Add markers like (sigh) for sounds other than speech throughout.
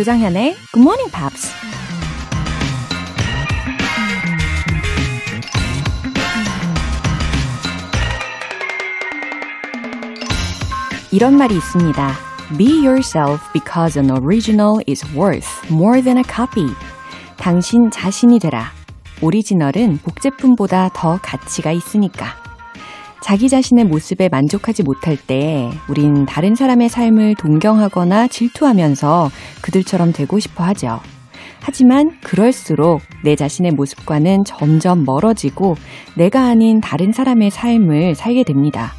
조장현의 Good Morning Pops. 이런 말이 있습니다. Be yourself because an original is worth more than a copy. 당신 자신이 되라. 오리지널은 복제품보다 더 가치가 있으니까. 자기 자신의 모습에 만족하지 못할 때 우린 다른 사람의 삶을 동경하거나 질투하면서 그들처럼 되고 싶어 하죠. 하지만 그럴수록 내 자신의 모습과는 점점 멀어지고 내가 아닌 다른 사람의 삶을 살게 됩니다.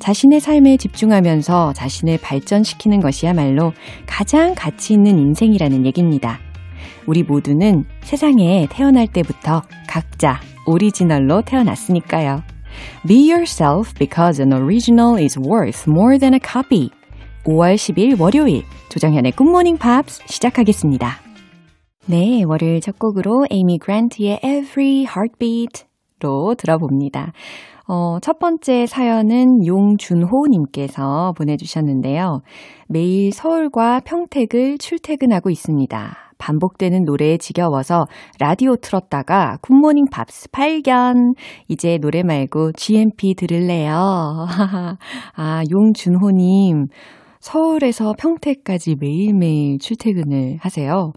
자신의 삶에 집중하면서 자신을 발전시키는 것이야말로 가장 가치 있는 인생이라는 얘기입니다. 우리 모두는 세상에 태어날 때부터 각자 오리지널로 태어났으니까요. Be yourself because an original is worth more than a copy. 5월 10일 월요일 조정현의 굿모닝 팝스 시작하겠습니다. 네, 월요일 첫 곡으로 에이미 그랜트의 Every Heartbeat로 들어봅니다. 어, 첫 번째 사연은 용준호님께서 보내주셨는데요. 매일 서울과 평택을 출퇴근하고 있습니다. 반복되는 노래에 지겨워서 라디오 틀었다가 굿모닝 팝스 발견. 이제 노래 말고 GMP 들을래요. (laughs) 아, 용준호님. 서울에서 평택까지 매일매일 출퇴근을 하세요.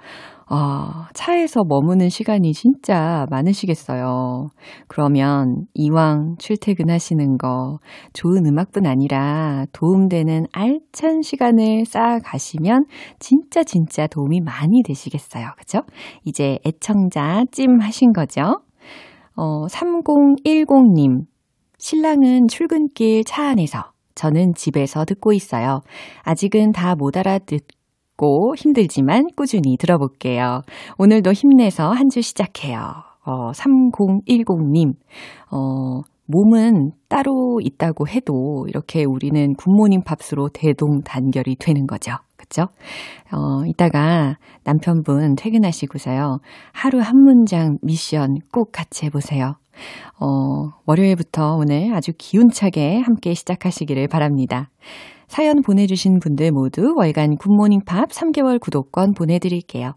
아, 차에서 머무는 시간이 진짜 많으시겠어요. 그러면 이왕 출퇴근하시는 거 좋은 음악뿐 아니라 도움되는 알찬 시간을 쌓아가시면 진짜 진짜 도움이 많이 되시겠어요. 그죠? 이제 애청자 찜 하신 거죠? 어, 3010님. 신랑은 출근길 차 안에서 저는 집에서 듣고 있어요. 아직은 다 못 알아듣 어렵고 힘들지만 꾸준히 들어볼게요. 오늘도 힘내서 한 주 시작해요. 어, 3010님, 어, 몸은 따로 있다고 해도 이렇게 우리는 굿모닝 팝스로 대동단결이 되는 거죠. 그쵸? 어, 이따가 남편분 퇴근하시고서요. 하루 한 문장 미션 꼭 같이 해보세요. 어, 월요일부터 오늘 아주 기운차게 함께 시작하시기를 바랍니다. 사연 보내주신 분들 모두 월간 굿모닝 팝스 3개월 구독권 보내드릴게요.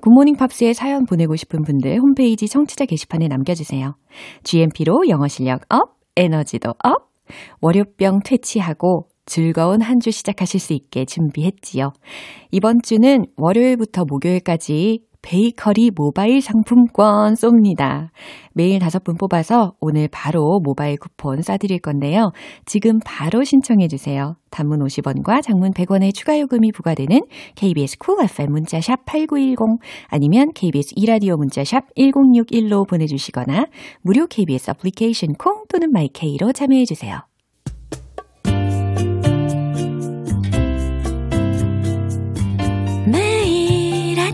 굿모닝 팝스에 사연 보내고 싶은 분들 홈페이지 청취자 게시판에 남겨주세요. GMP로 영어 실력 up, 에너지도 up, 월요병 퇴치하고 즐거운 한 주 시작하실 수 있게 준비했지요. 이번 주는 월요일부터 목요일까지 베이커리 모바일 상품권 쏩니다. 매일 다섯 분 뽑아서 오늘 바로 모바일 쿠폰 쏴드릴 건데요. 지금 바로 신청해주세요. 단문 50원과 장문 100원의 추가 요금이 부과되는 KBS Cool FM 문자샵 8910 아니면 KBS 이라디오 문자샵 1061로 보내주시거나 무료 KBS 애플리케이션 콩 또는 마이케이로 참여해주세요.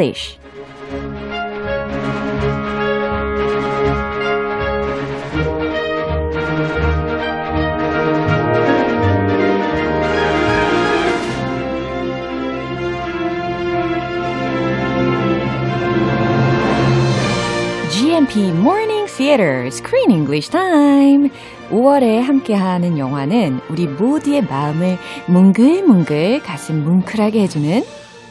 English. GMP Morning Theater Screen English Time. 5월에 함께하는 영화는 우리 모두의 마음을 뭉글뭉글 가슴 뭉클하게 해주는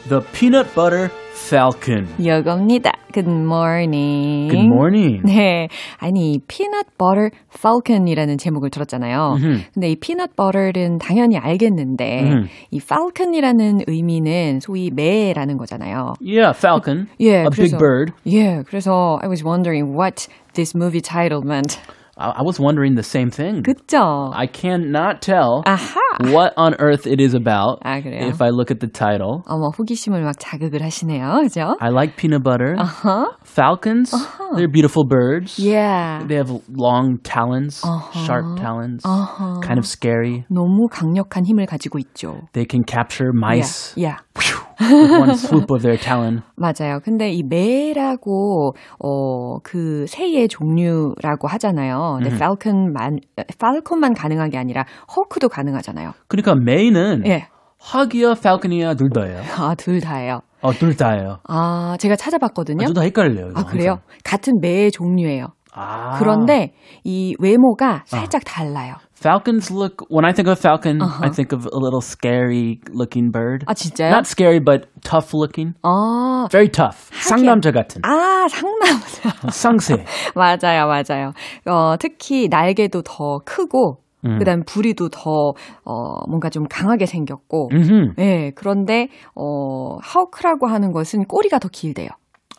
The Peanut Butter Falcon. 여겁니다. Good morning. Good morning. 네. 아니, peanut butter falcon이라는 제목을 들었잖아요. 음흠. 근데 이 peanut butter는 당연히 알겠는데, 음. 이 falcon이라는 의미는 소위 매라는 거잖아요. Yeah, falcon. 예, a 그래서, big bird. 예, 그래서 I was wondering what this movie title meant. I, I was wondering the same thing. 그쵸? I cannot tell 아하. what on earth it is about 아, 그래요? if I look at the title. 어머, 호기심을 막 자극을 하시네요. 그죠? I like peanut butter. Uh-huh. Falcons, they're beautiful birds. Yeah. They have long talons, Uh-huh. sharp talons, Uh-huh. kind of scary. 너무 강력한 힘을 가지고 있죠. They can capture mice Yeah. yeah. One swoop of their talon. 맞아요. 근데 이 매라고 어그 새의 종류라고 하잖아요. 근데 falcon만 falcon만 가능한 게 아니라 허크도 가능하잖아요. 그러니까 메이는 예. 하기야, falcon이야 둘 다예요. 아, 둘 다예요. 어, 둘 다예요. 아, 제가 찾아봤거든요. 아, 저도 헷갈려요. 아, 그래요? 항상. 같은 매의 종류예요. 아. 그런데 이 외모가 살짝 달라요. Falcons look, when I think of falcon, I think of a little scary looking bird. 아, 진짜요? Not scary, but tough looking. 아, Very tough. 상남자 같은. 아, 상남자. 상세. 맞아요, 맞아요. 어, 특히 날개도 더 크고, 그 다음 부리도 더, 어, 뭔가 좀 강하게 생겼고. 예, 그런데, 어, 하우크라고 하는 것은 꼬리가 더 길대요.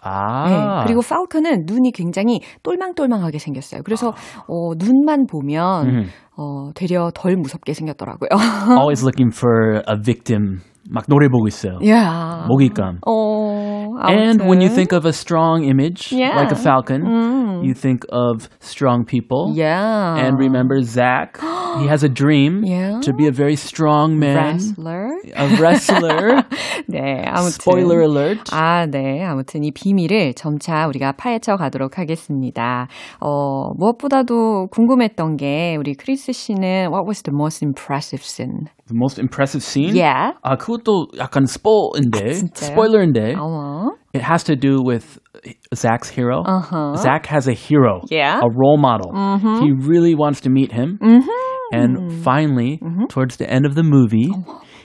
아. 네, 그리고 falcon은 눈이 굉장히 똘망똘망하게 생겼어요. 그래서, 어, 눈만 보면, 음. 어, 되려 덜 무섭게 생겼더라고요. Always looking for a victim. 막 노래 보고 있어요. 야. 먹잇감. 어, And when you 아무튼. think of a strong image, Yeah. like a falcon, 음. you think of strong people. Yeah. And remember Zach, he has a dream Yeah. (gasps) to be a very strong man, wrestler. a wrestler. (laughs) 네, 아무튼. Spoiler alert. 아, 네. 아무튼 이 비밀을 점차 우리가 파헤쳐 가도록 하겠습니다. 어, 무엇보다도 궁금했던 게 우리 크리스 씨는 what was the most impressive scene? The most impressive scene? Yeah. 아, 그것도 약간 스포인데, 진짜요? 스포일러인데, 어머. it has to do with Zach's hero. Uh-huh. Zach has a hero, Yeah. a role model. He really wants to meet him. And finally, towards the end of the movie,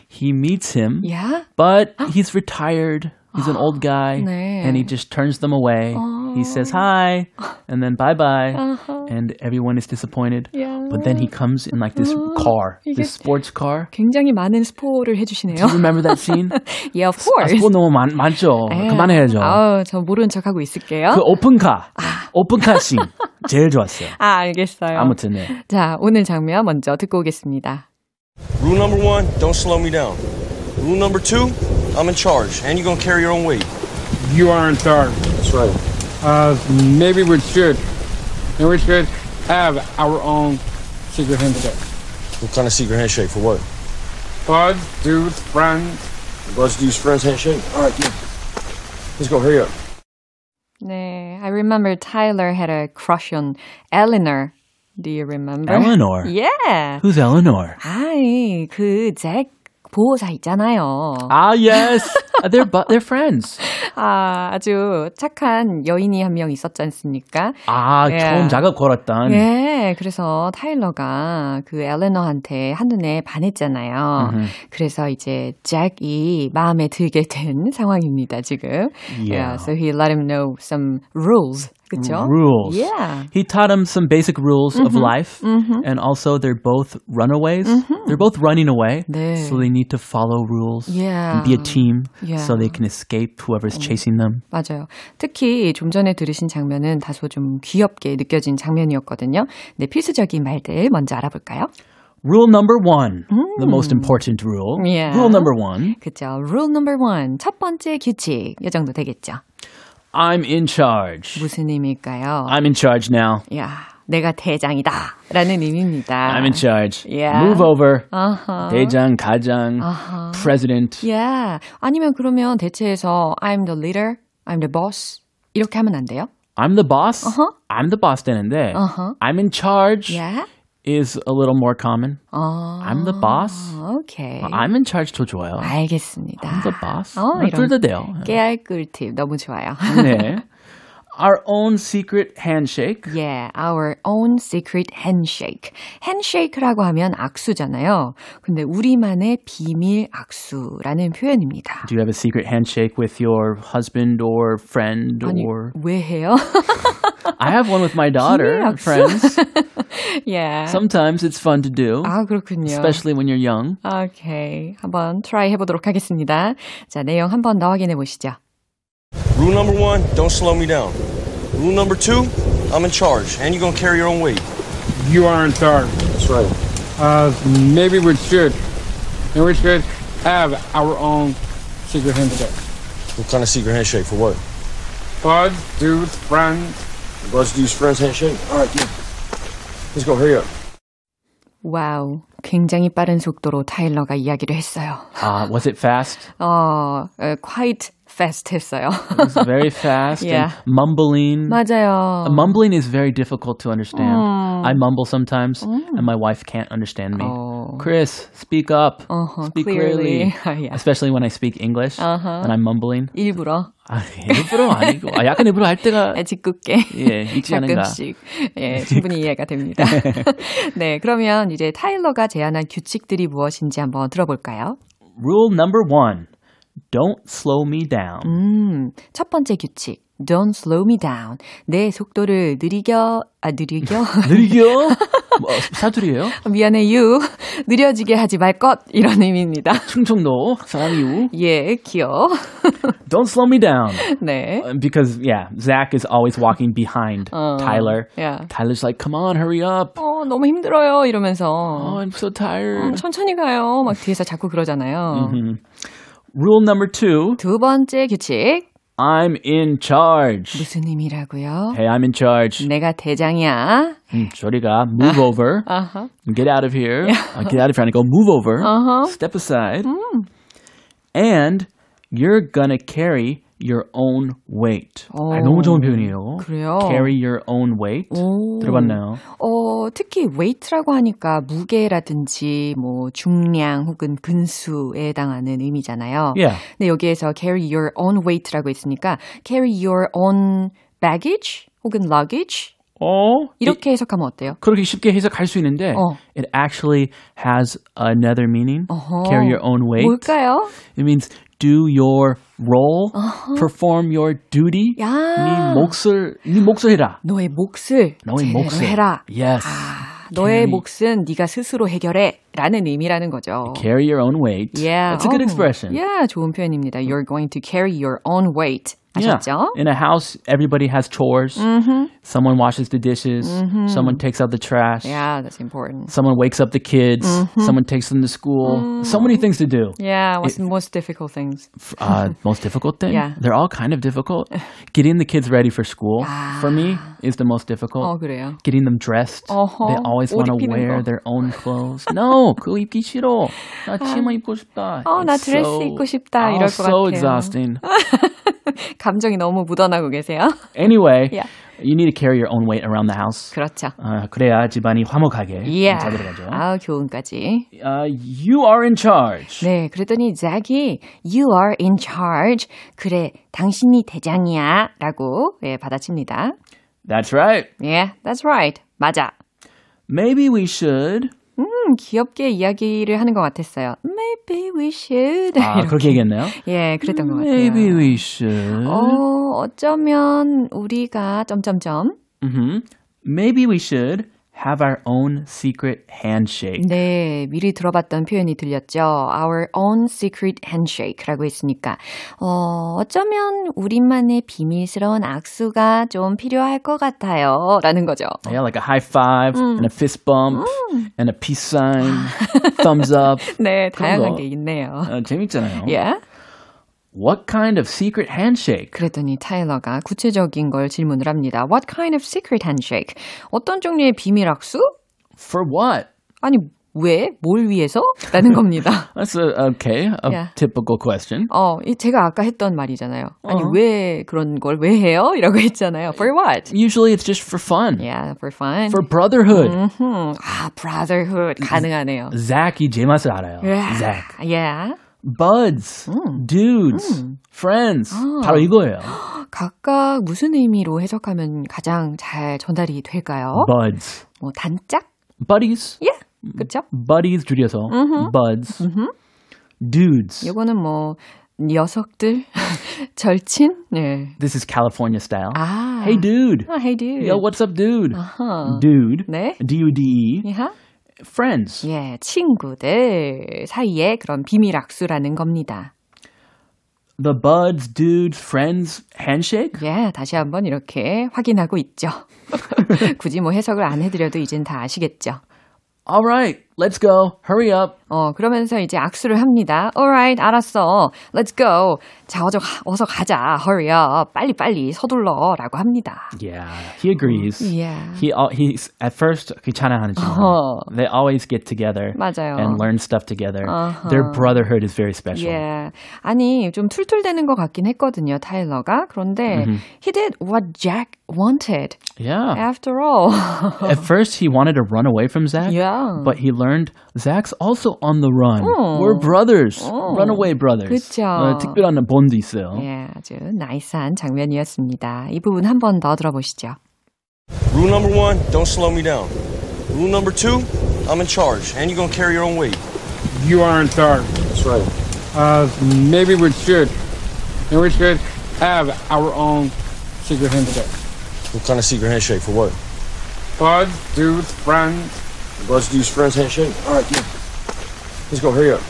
he meets him, Yeah? but he's retired. He's an old guy, 네. (gasps) and he just turns them away. He says hi, (laughs) and then bye bye, and everyone is disappointed. Yeah. But then he comes in like this car, 이게- this sports car. 굉장히 많은 스포를 해주시네요. Do you remember that scene? (laughs) yeah, of 아, course. 스포 너무 많, 많죠. 예. 그만해야죠. 아우, 저 모르는 척 하고 있을게요. 그 오픈카, 오픈카 씬 (laughs) 제일 좋았어요. 아, 알겠어요. 아무튼 네. 자, 오늘 장면 먼저 듣고 오겠습니다. Rule number one, don't slow me down. Rule number two, I'm in charge, and you're gonna carry your own weight. You are in charge. That's right. Uh, maybe we should. Maybe we should have our own secret handshake. What kind of secret handshake for what? Bud, dudes, friends. Let's do friends handshake. All right, yeah. Let's go. Hurry up. 네, I remember Tyler had a crush on Eleanor. Do you remember? Eleanor? Yeah. Who's Eleanor? 아이, 그 잭 보호사 있잖아요. Ah, yes. they're bu- they're friends. (laughs) 아, 아주 착한 여인이 한 명 있었지 않습니까? 아, 예. 처음 작업 걸었던. 예, 그래서 타일러가 그 엘레너한테 한눈에 반했잖아요. 그래서 이제 잭이 마음에 들게 된 (laughs) 상황입니다, 지금. Yeah. so he let him know some rules. 그쵸? Rules. Yeah. He taught him some basic rules of life, and also they're both runaways. They're both running away, 네. so they need to follow rules Yeah. and be a team, Yeah. so they can escape whoever's chasing them. 맞아요. 특히 좀 전에 들으신 장면은 다소 좀 귀엽게 느껴진 장면이었거든요. 네, 필수적인 말들 먼저 알아볼까요? Rule number one, the most important rule. Yeah. Rule number one: 그죠. Rule number one. 첫 번째 규칙. 이 정도 되겠죠. I'm in charge. 무슨 의미일까요? I'm in charge now. 야, 내가 대장이다. 라는 의미입니다. I'm in charge. Yeah. Move over. 아하. 대장, 가장, president. Yeah. 아니면 그러면 대체해서 I'm the leader, I'm the boss. 이렇게 하면 안 돼요? I'm the boss. Uh-huh. I'm the boss 되는데 Uh-huh. I'm in charge Yeah. is a little more common. 어, I'm the boss. 오케이. I'm in charge 더 좋아요. 알겠습니다. I'm the boss. 어, 둘 다 이런 돼요. 깨알 꿀팁 너무 좋아요. 네. (laughs) Our own secret handshake. Yeah, our own secret handshake. handshake라고 하면 악수잖아요. 근데 우리만의 비밀 악수라는 표현입니다. Do you have a secret handshake with your husband or friend 아니, or 왜 해요? (laughs) I have one with my daughter, 비밀 악수? friends. (laughs) yeah. Sometimes it's fun to do, 아, 그렇군요. especially when you're young. 오케이. 한번 트라이 해보도록 하겠습니다. 자, 내용 한 번 더 확인해 보시죠. Rule number one, don't slow me down. Rule number two, I'm in charge, and you're gonna carry your own weight. you are in charge. That's right. Uh, maybe we should. And we should have our own secret handshake. What kind of secret handshake for what? Bud, dudes, friends. Buzz Dude's friends handshake? All right, yeah. Let's go. Hurry up. 와우. 굉장히 빠른 속도로 타일러가 이야기를 했어요. Uh, was it fast? 어, 어, quite fast 했어요. It was very fast Yeah. and mumbling. 맞아요. Uh, mumbling is very difficult to understand. I mumble sometimes, and my wife can't understand me. Oh. Chris, speak up. Uh-huh, speak clearly. clearly. yeah. Especially when I speak English and I'm mumbling. 일부러 아, 일부러 아니고. 아, 약간 일부러 할 때가 아, 짓궂게 예, 있지 않은가. 가끔씩 예, 충분히 이해가 됩니다. 네, 그러면 이제 타일러가 제안한 규칙들이 무엇인지 한번 들어볼까요? Rule number one. Don't slow me down. 음, 첫 번째 규칙. Don't slow me down. 내 속도를 느리겨, 아, 느리겨? 느리겨? 뭐, 사투리예요? 미안해, you. 느려지게 하지 말 것. 이런 의미입니다. 충청도 사람이유. 예, 귀여워. Don't slow me down. 네. Uh, Because, yeah, Zach is always walking behind Tyler. yeah. Tyler's like, come on, hurry up. 어, 너무 힘들어요. 이러면서. Oh, I'm so tired. 천천히 가요. 막 뒤에서 자꾸 그러잖아요. Rule number two 두 번째 규칙. I'm in charge. 무슨 의미라고요? Hey, I'm in charge. 내가 대장이야. 음, 저리가 move (laughs) over. 아하. Get out of here. Uh, get out of here. And I go, move over. Step aside. And you're gonna carry your own weight. 아, 너무 좋은 표현이에요. 그래요? Carry your own weight. 오. 들어봤나요? 어, 특히 weight라고 하니까 무게라든지 뭐 중량 혹은 근수에 해당하는 의미잖아요. Yeah. 근데 여기에서 carry your own weight라고 있으니까 carry your own baggage 혹은 luggage 어? 이렇게 해석하면 어때요? 그렇게 쉽게 해석할 수 있는데 어. it actually has another meaning. 어허. Carry your own weight. 뭘까요? It means do your role, perform your duty. 야. 네 몫을 네 몫을 해라. 너의 몫을 너의 몫을 해라. Yes. 아, 너의 몫은 네가 스스로 해결해 라는 의미라는 거죠. Carry your own weight. Yeah. That's a good 어. expression. Yeah, 좋은 표현입니다. You're going to carry your own weight. Yeah. 아셨죠? In a house, everybody has chores. Someone washes the dishes. Someone takes out the trash. Yeah, that's important. Someone wakes up the kids. Someone takes them to school. So many things to do. Yeah, what's the most difficult things? Uh, most difficult thing? Yeah. They're all kind of difficult. Getting the kids ready for school, for me, is the most difficult. 어, 그래요. Getting them dressed. 어허, They always 옷 want to 입히는 wear 거. their own clothes. (laughs) No, 그거 입기 싫어. 나 치마 입고 싶다. 어, 나 It's 드레스 입고 싶다. oh, 이럴 것 so 같아요. exhausting. (laughs) 감정이 너무 묻어나고 계세요. Anyway, Yeah. you need to carry your own weight around the house. 그렇죠. 아, 그래야 집안이 화목하게 Yeah. 잘 들어가죠. 아, 교훈까지. Uh, you are in charge. 네, 그랬더니 잭이 You are in charge. 그래, 당신이 대장이야. 라고 예, 받아칩니다. That's right. Yeah, that's right. 맞아. Maybe we should. 음, 귀엽게 이야기를 하는 것 같았어요. Maybe we should. 아, 이렇게. 그렇게 얘기했나요? (laughs) 예, 그랬던 것 같아요. Maybe we should. 어, 어쩌면 우리가 점점점 hmm Maybe we should have our own secret handshake. 네, 미리 들어봤던 표현이 들렸죠. Our own secret handshake라고 했으니까 어, 어쩌면 우리만의 비밀스러운 악수가 좀 필요할 것 같아요. 라는 거죠. Yeah, like a high five and a fist bump and a peace sign, thumbs up. 네, 다양한 거. 게 있네요. 어, 재밌잖아요. Yeah. What kind of secret handshake? 그랬더니 타일러가 구체적인 걸 질문을 합니다. What kind of secret handshake? 어떤 종류의 비밀 악수? For what? 아니, 왜? 뭘 위해서? 라는 겁니다. That's a, okay, a Yeah. typical question. 어, 이 제가 아까 했던 말이잖아요. 아니, 어. 왜 그런 걸 왜 해요? 이라고 했잖아요. For what? Usually it's just for fun, Yeah, for fun. for brotherhood. 음, 아, brotherhood 가능하네요. Zach이 제 맛을 알아요. Yeah. Zach. Yeah. Buds, dudes, friends. 바로 이거예요. 각각 무슨 의미로 해석하면 가장 잘 전달이 될까요? Buds. 뭐 단짝? Buddies. 예. 그쵸? Buddies 줄여서 buds. Dudes. 요거는 뭐 녀석들, 절친? 네. This is California style. 아. Hey dude. 아, hey dude. Yo, what's up dude? 아하. Dude. 네. D-U-D-E. 예. Friends. 예, 친구들 사이에 그런 비밀 악수라는 겁니다. the buds, dudes, friends handshake? 예, 다시 한번 이렇게 확인하고 있죠. (laughs) 굳이 뭐 해석을 안 해드려도 이젠 다 아시겠죠. Alright, let's go. Hurry up. 어, 그러면서 이제 악수를 합니다. Alright, 알았어. Let's go. 자, 어서, 어서 가자. Hurry up. 빨리 빨리 서둘러. 라고 합니다. Yeah, he agrees. Yeah. He he's at first 귀찮아하지만 어. they always get together 맞아요. and learn stuff together. Uh-huh. Their brotherhood is very special. Yeah. 아니, 좀 툴툴대는 것 같긴 했거든요, 타일러가. 그런데 he did what Jack wanted. Yeah. After all. At first, he wanted to run away from Zach, Yeah. but he learned Zach's also on the run. 어. We're brothers, 어. runaway brothers. 그쵸. 어, 특별한 본드 있어요. 예, 아주 나이스한 장면이었습니다. 이 부분 한 번 더 들어보시죠. Rule number one, don't slow me down. Rule number two, I'm in charge, and you're gonna carry your own weight. You are in charge. That's right. Uh, maybe we should. And we should have our own secret handshake. What kind of secret handshake for what? Buds, dudes, friends. Let's do friends handshake. All right, yeah. Let's go. Hurry up.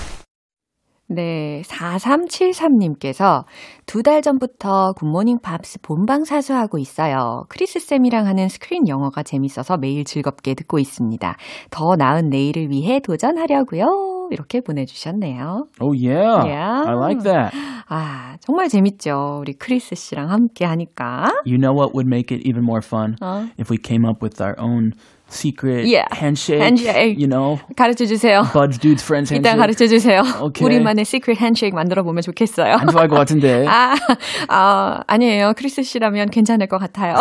네, 4373님께서 두 달 전부터 굿모닝 팝스 본방 사수하고 있어요. 크리스 쌤이랑 하는 스크린 영어가 재밌어서 매일 즐겁게 듣고 있습니다. 더 나은 내일을 위해 도전하려고요. 이렇게 보내주셨네요. Oh yeah, Yeah. I like that. 아, 정말 재밌죠. 우리 크리스 씨랑 함께 하니까. You know what would make it even more fun 어? if we came up with our own secret Yeah. handshake. Handshake. You know, 가르쳐 주세요. buds, dudes, friends handshake. 가르쳐 주세요. 오케이. 우리만의 secret handshake 만들어 보면 좋겠어요. 안 좋아할 것 같은데 (laughs) 아, 아, 아니에요. 크리스 씨라면 괜찮을 것 같아요.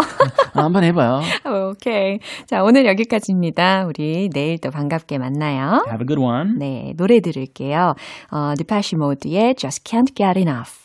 아, 한번 해봐요. (laughs) 오케이. 자, 오늘 여기까지입니다. 우리 내일 또 반갑게 만나요. Have a good one. 네, 노래 들을게요. 어, Depeche Mode의 Just Can't Get Enough.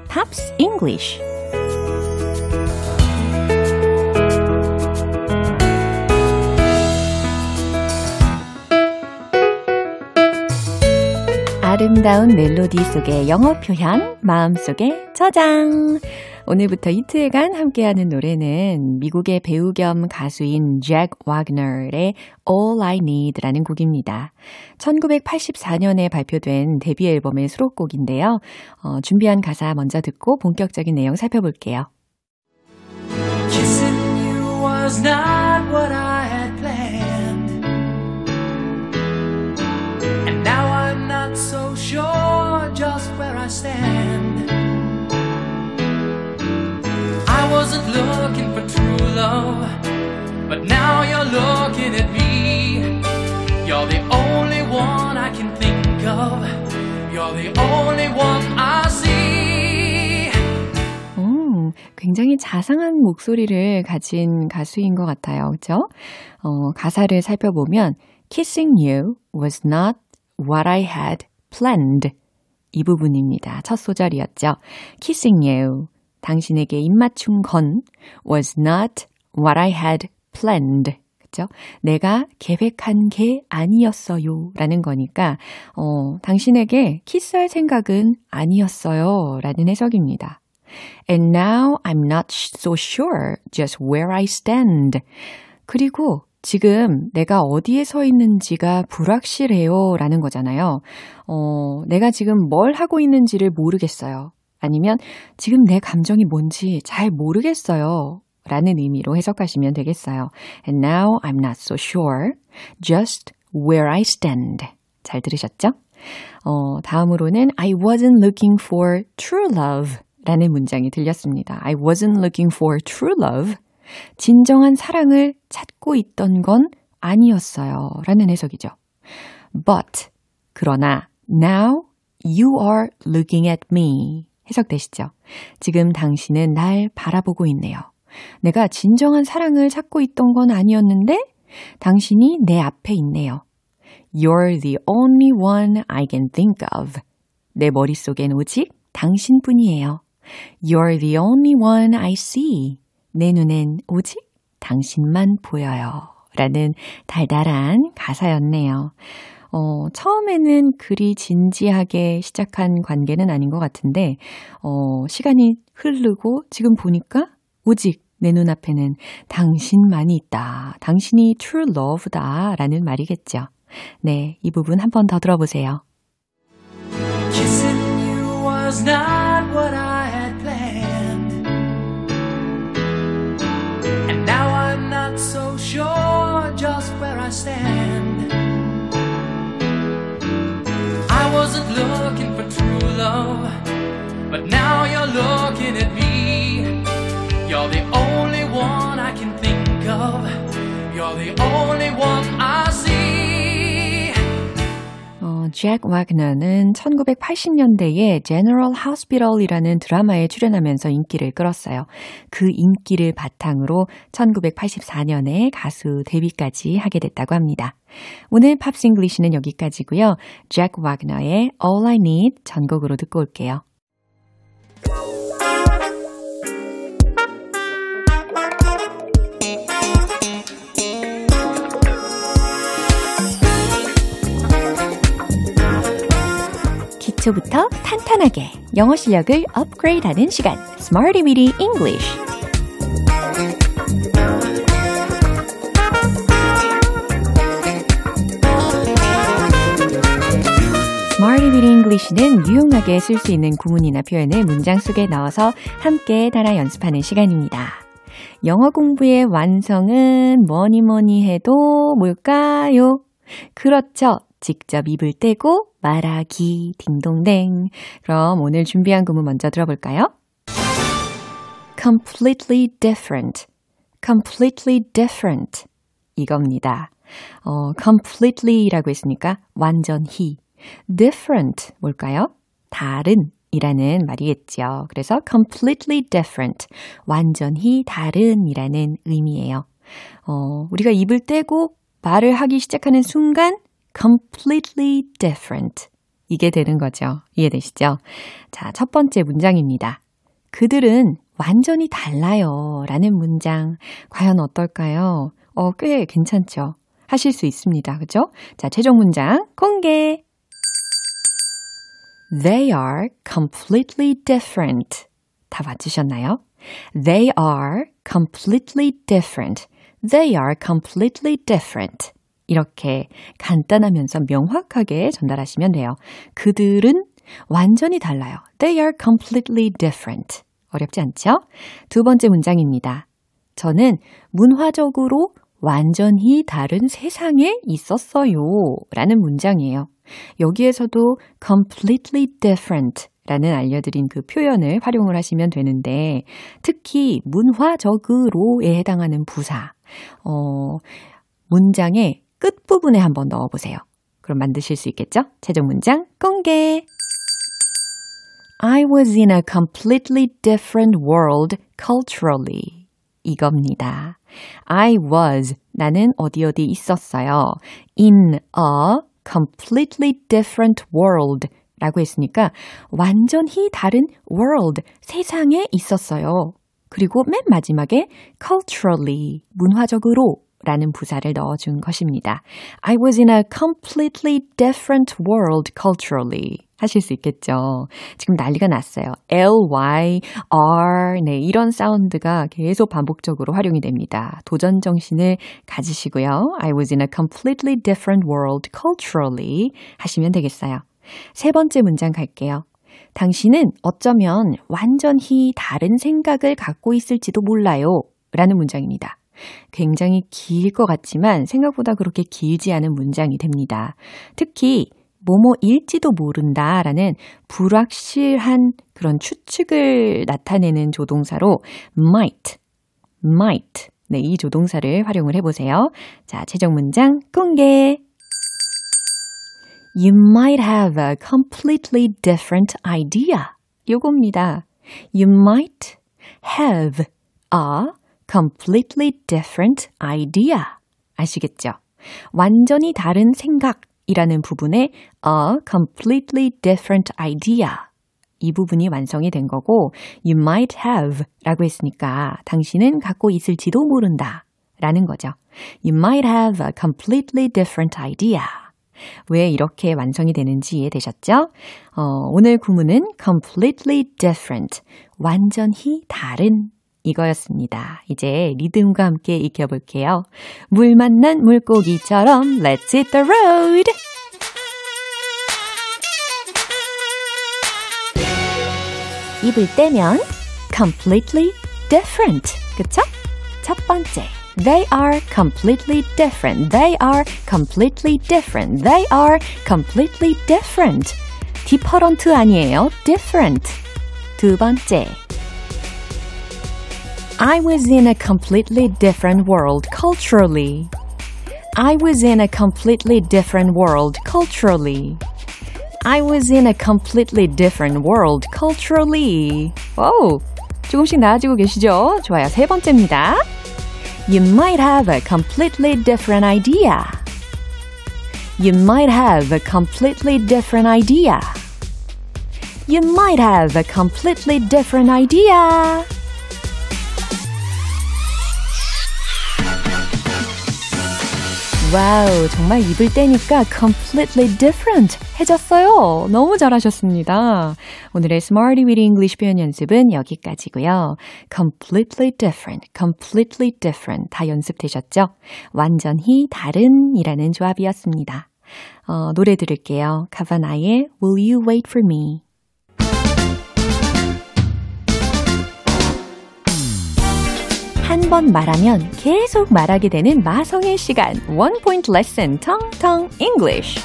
Pops English 아름다운 멜로디 속의 영어 표현 마음속에 저장 오늘부터 이틀간 함께하는 노래는 미국의 배우 겸 가수인 잭 와그너의 All I Need라는 곡입니다. 1984년에 발표된 데뷔 앨범의 수록곡인데요. 어, 준비한 가사 먼저 듣고 본격적인 내용 살펴볼게요. Kissing you was not what I love, but now you're looking at me. You're the only one I can think of. You're the only one I see. 음, 굉장히 자상한 목소리를 가진 가수인 것 같아요. 그죠? 어, 가사를 살펴보면 Kissing you was not what I had planned. 이 부분입니다. 첫 소절이었죠. Kissing you. 당신에게 입맞춘 건 was not what I had planned. 그죠? 내가 계획한 게 아니었어요. 라는 거니까, 어, 당신에게 키스할 생각은 아니었어요. 라는 해석입니다. And now I'm not so sure just where I stand. 그리고 지금 내가 어디에 서 있는지가 불확실해요. 라는 거잖아요. 어, 내가 지금 뭘 하고 있는지를 모르겠어요. 아니면 지금 내 감정이 뭔지 잘 모르겠어요. 라는 의미로 해석하시면 되겠어요. And now I'm not so sure just where I stand. 잘 들으셨죠? 어, 다음으로는 I wasn't looking for true love 라는 문장이 들렸습니다. I wasn't looking for true love. 진정한 사랑을 찾고 있던 건 아니었어요. 라는 해석이죠. But, 그러나, now you are looking at me. 해석되시죠? 지금 당신은 날 바라보고 있네요. 내가 진정한 사랑을 찾고 있던 건 아니었는데, 당신이 내 앞에 있네요. You're the only one I can think of. 내 머릿속엔 오직 당신뿐이에요. You're the only one I see. 내 눈엔 오직 당신만 보여요. 라는 달달한 가사였네요. 어, 처음에는 그리 진지하게 시작한 관계는 아닌 것 같은데, 어, 시간이 흐르고 지금 보니까 오직 내 눈앞에는 당신만이 있다. 당신이 true love다. 라는 말이겠죠. 네, 이 부분 한 번 더 들어보세요. Kissing you was not what I had planned. And now I'm not so sure just where I stand. I wasn't looking for true love, but now you're looking 잭 와그너는 1980년대에 General Hospital이라는 드라마에 출연하면서 인기를 끌었어요. 그 인기를 바탕으로 1984년에 가수 데뷔까지 하게 됐다고 합니다. 오늘 Pops English는 여기까지고요. 잭 와그너의 All I Need 전곡으로 듣고 올게요. 기초부터 탄탄하게 영어 실력을 업그레이드하는 시간 Smarty Weedy English Smarty Weedy English는 유용하게 쓸 수 있는 구문이나 표현을 문장 속에 넣어서 함께 따라 연습하는 시간입니다. 영어 공부의 완성은 뭐니 뭐니 해도 뭘까요? 그렇죠. 직접 입을 떼고 말하기 딩동댕. 그럼 오늘 준비한 구문 먼저 들어볼까요? completely different. completely different. 이겁니다. 어, completely라고 했으니까 완전히. different 뭘까요? 다른 이라는 말이겠죠. 그래서 completely different. 완전히 다른 이라는 의미예요. 어, 우리가 입을 떼고 말을 하기 시작하는 순간 completely different. 이게 되는 거죠. 이해되시죠? 자, 첫 번째 문장입니다. 그들은 완전히 달라요. 라는 문장. 과연 어떨까요? 어, 꽤 괜찮죠? 하실 수 있습니다. 그죠? 자, 최종 문장 공개. They are completely different. 다 맞추셨나요? They are completely different. They are completely different. 이렇게 간단하면서 명확하게 전달하시면 돼요. 그들은 완전히 달라요. They are completely different. 어렵지 않죠? 두 번째 문장입니다. 저는 문화적으로 완전히 다른 세상에 있었어요. 라는 문장이에요. 여기에서도 completely different 라는 알려드린 그 표현을 활용을 하시면 되는데, 특히 문화적으로에 해당하는 부사, 어, 문장에 끝부분에 한번 넣어보세요. 그럼 만드실 수 있겠죠? 최종 문장 공개! I was in a completely different world culturally. 이겁니다. I was. 나는 어디 어디 있었어요. In a completely different world. 라고 했으니까 완전히 다른 world, 세상에 있었어요. 그리고 맨 마지막에 culturally, 문화적으로 라는 부사를 넣어준 것입니다. I was in a completely different world culturally. 하실 수 있겠죠. 지금 난리가 났어요. L, Y, R, 네, 이런 사운드가 계속 반복적으로 활용이 됩니다. 도전 정신을 가지시고요. I was in a completely different world culturally 하시면 되겠어요. 세 번째 문장 갈게요. 당신은 어쩌면 완전히 다른 생각을 갖고 있을지도 몰라요. 라는 문장입니다. 굉장히 길 것 같지만 생각보다 그렇게 길지 않은 문장이 됩니다. 특히 뭐뭐일지도 모른다 라는 불확실한 그런 추측을 나타내는 조동사로 might, might. 네, 이 조동사를 활용을 해보세요. 자, 최종 문장 공개. You might have a completely different idea. 요겁니다. You might have a completely different idea. 아시겠죠? 완전히 다른 생각이라는 부분에 a completely different idea. 이 부분이 완성이 된 거고 you might have 라고 했으니까 당신은 갖고 있을지도 모른다 라는 거죠. You might have a completely different idea. 왜 이렇게 완성이 되는지 이해되셨죠? 어, 오늘 구문은 completely different, 완전히 다른 이거였습니다. 이제 리듬과 함께 익혀볼게요. 물 만난 물고기처럼 Let's hit the road! 입을 떼면 completely different. 그쵸? 첫 번째. They are completely different. They are completely different. They are completely different. different 아니에요. different. 두 번째. I was in a completely different world culturally. I was in a completely different world culturally. I was in a completely different world culturally. 오, 조금씩 나아지고 계시죠? 좋아요. 세 번째입니다. You might have a completely different idea. You might have a completely different idea. You might have a completely different idea. 와우, 정말 입을 떼니까 completely different 해졌어요. 너무 잘하셨습니다. 오늘의 Smarty with English 표현 연습은 여기까지고요. completely different, completely different 다 연습되셨죠? 완전히 다른 이라는 조합이었습니다. 어, 노래 들을게요. 카바나의 Will You Wait For Me 한 번 말하면 계속 말하게 되는 마성의 시간. One Point Lesson, Tong Tong English.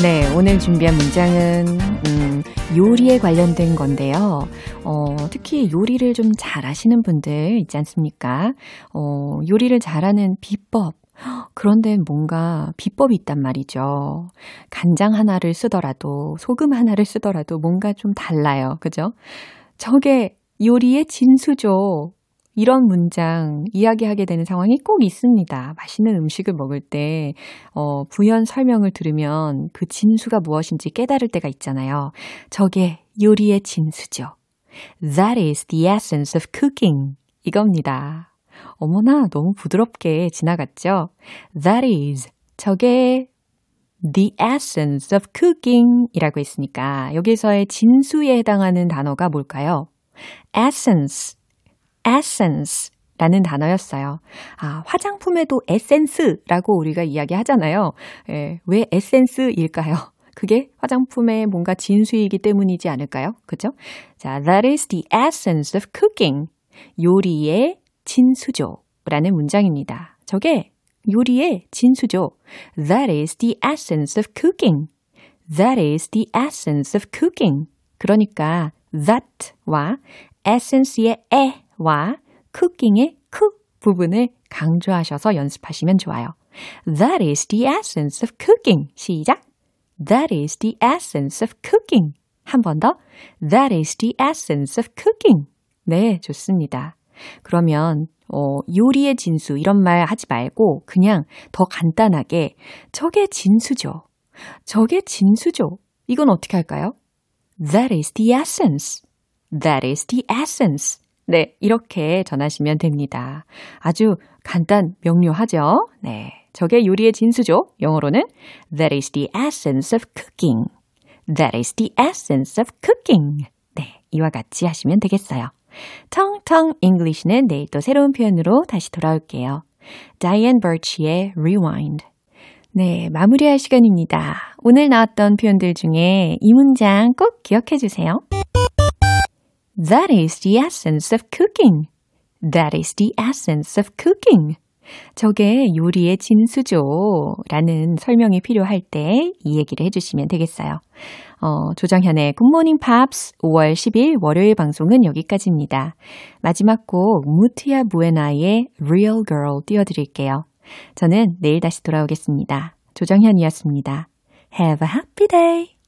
네, 오늘 준비한 문장은 음, 요리에 관련된 건데요. 어, 특히 요리를 좀 잘하시는 분들 있지 않습니까? 어, 요리를 잘하는 비법 그런데 뭔가 비법이 있단 말이죠. 간장 하나를 쓰더라도, 소금 하나를 쓰더라도 뭔가 좀 달라요. 그죠? 저게 요리의 진수죠. 이런 문장 이야기하게 되는 상황이 꼭 있습니다. 맛있는 음식을 먹을 때, 어, 부연 설명을 들으면 그 진수가 무엇인지 깨달을 때가 있잖아요. 저게 요리의 진수죠. That is the essence of cooking. 이겁니다. 어머나, 너무 부드럽게 지나갔죠? That is. 저게 the essence of cooking 이라고 했으니까 여기서의 진수에 해당하는 단어가 뭘까요? essence, essence 라는 단어였어요. 아, 화장품에도 에센스라고 우리가 이야기 하잖아요. 예, 왜 에센스일까요? 그게 화장품의 뭔가 진수이기 때문이지 않을까요? 그죠? 자, that is the essence of cooking. 요리의 진수조라는 문장입니다. 저게 요리의 진수죠. That is the essence of cooking. That is the essence of cooking. 그러니까 that와 essence의 e와 cooking의 c 부분을 강조하셔서 연습하시면 좋아요. That is the essence of cooking. 시작. That is the essence of cooking. 한 번 더. That is the essence of cooking. 네, 좋습니다. 그러면 어, 요리의 진수 이런 말 하지 말고 그냥 더 간단하게 저게 진수죠. 저게 진수죠. 이건 어떻게 할까요? That is the essence. That is the essence. 네, 이렇게 전하시면 됩니다. 아주 간단 명료하죠? 네. 저게 요리의 진수죠. 영어로는 That is the essence of cooking. That is the essence of cooking. 네, 이와 같이 하시면 되겠어요. 텅텅 English는 내일 또 새로운 표현으로 다시 돌아올게요. Diane Birch의 Rewind. 네, 마무리할 시간입니다. 오늘 나왔던 표현들 중에 이 문장 꼭 기억해 주세요. That is the essence of cooking. That is the essence of cooking. 저게 요리의 진수죠. 라는 설명이 필요할 때 이 얘기를 해주시면 되겠어요. 어, 조정현의 굿모닝 팝스 5월 10일 월요일 방송은 여기까지입니다. 마지막 곡 무티아 부에나의 Real Girl 띄워드릴게요. 저는 내일 다시 돌아오겠습니다. 조정현이었습니다. Have a happy day!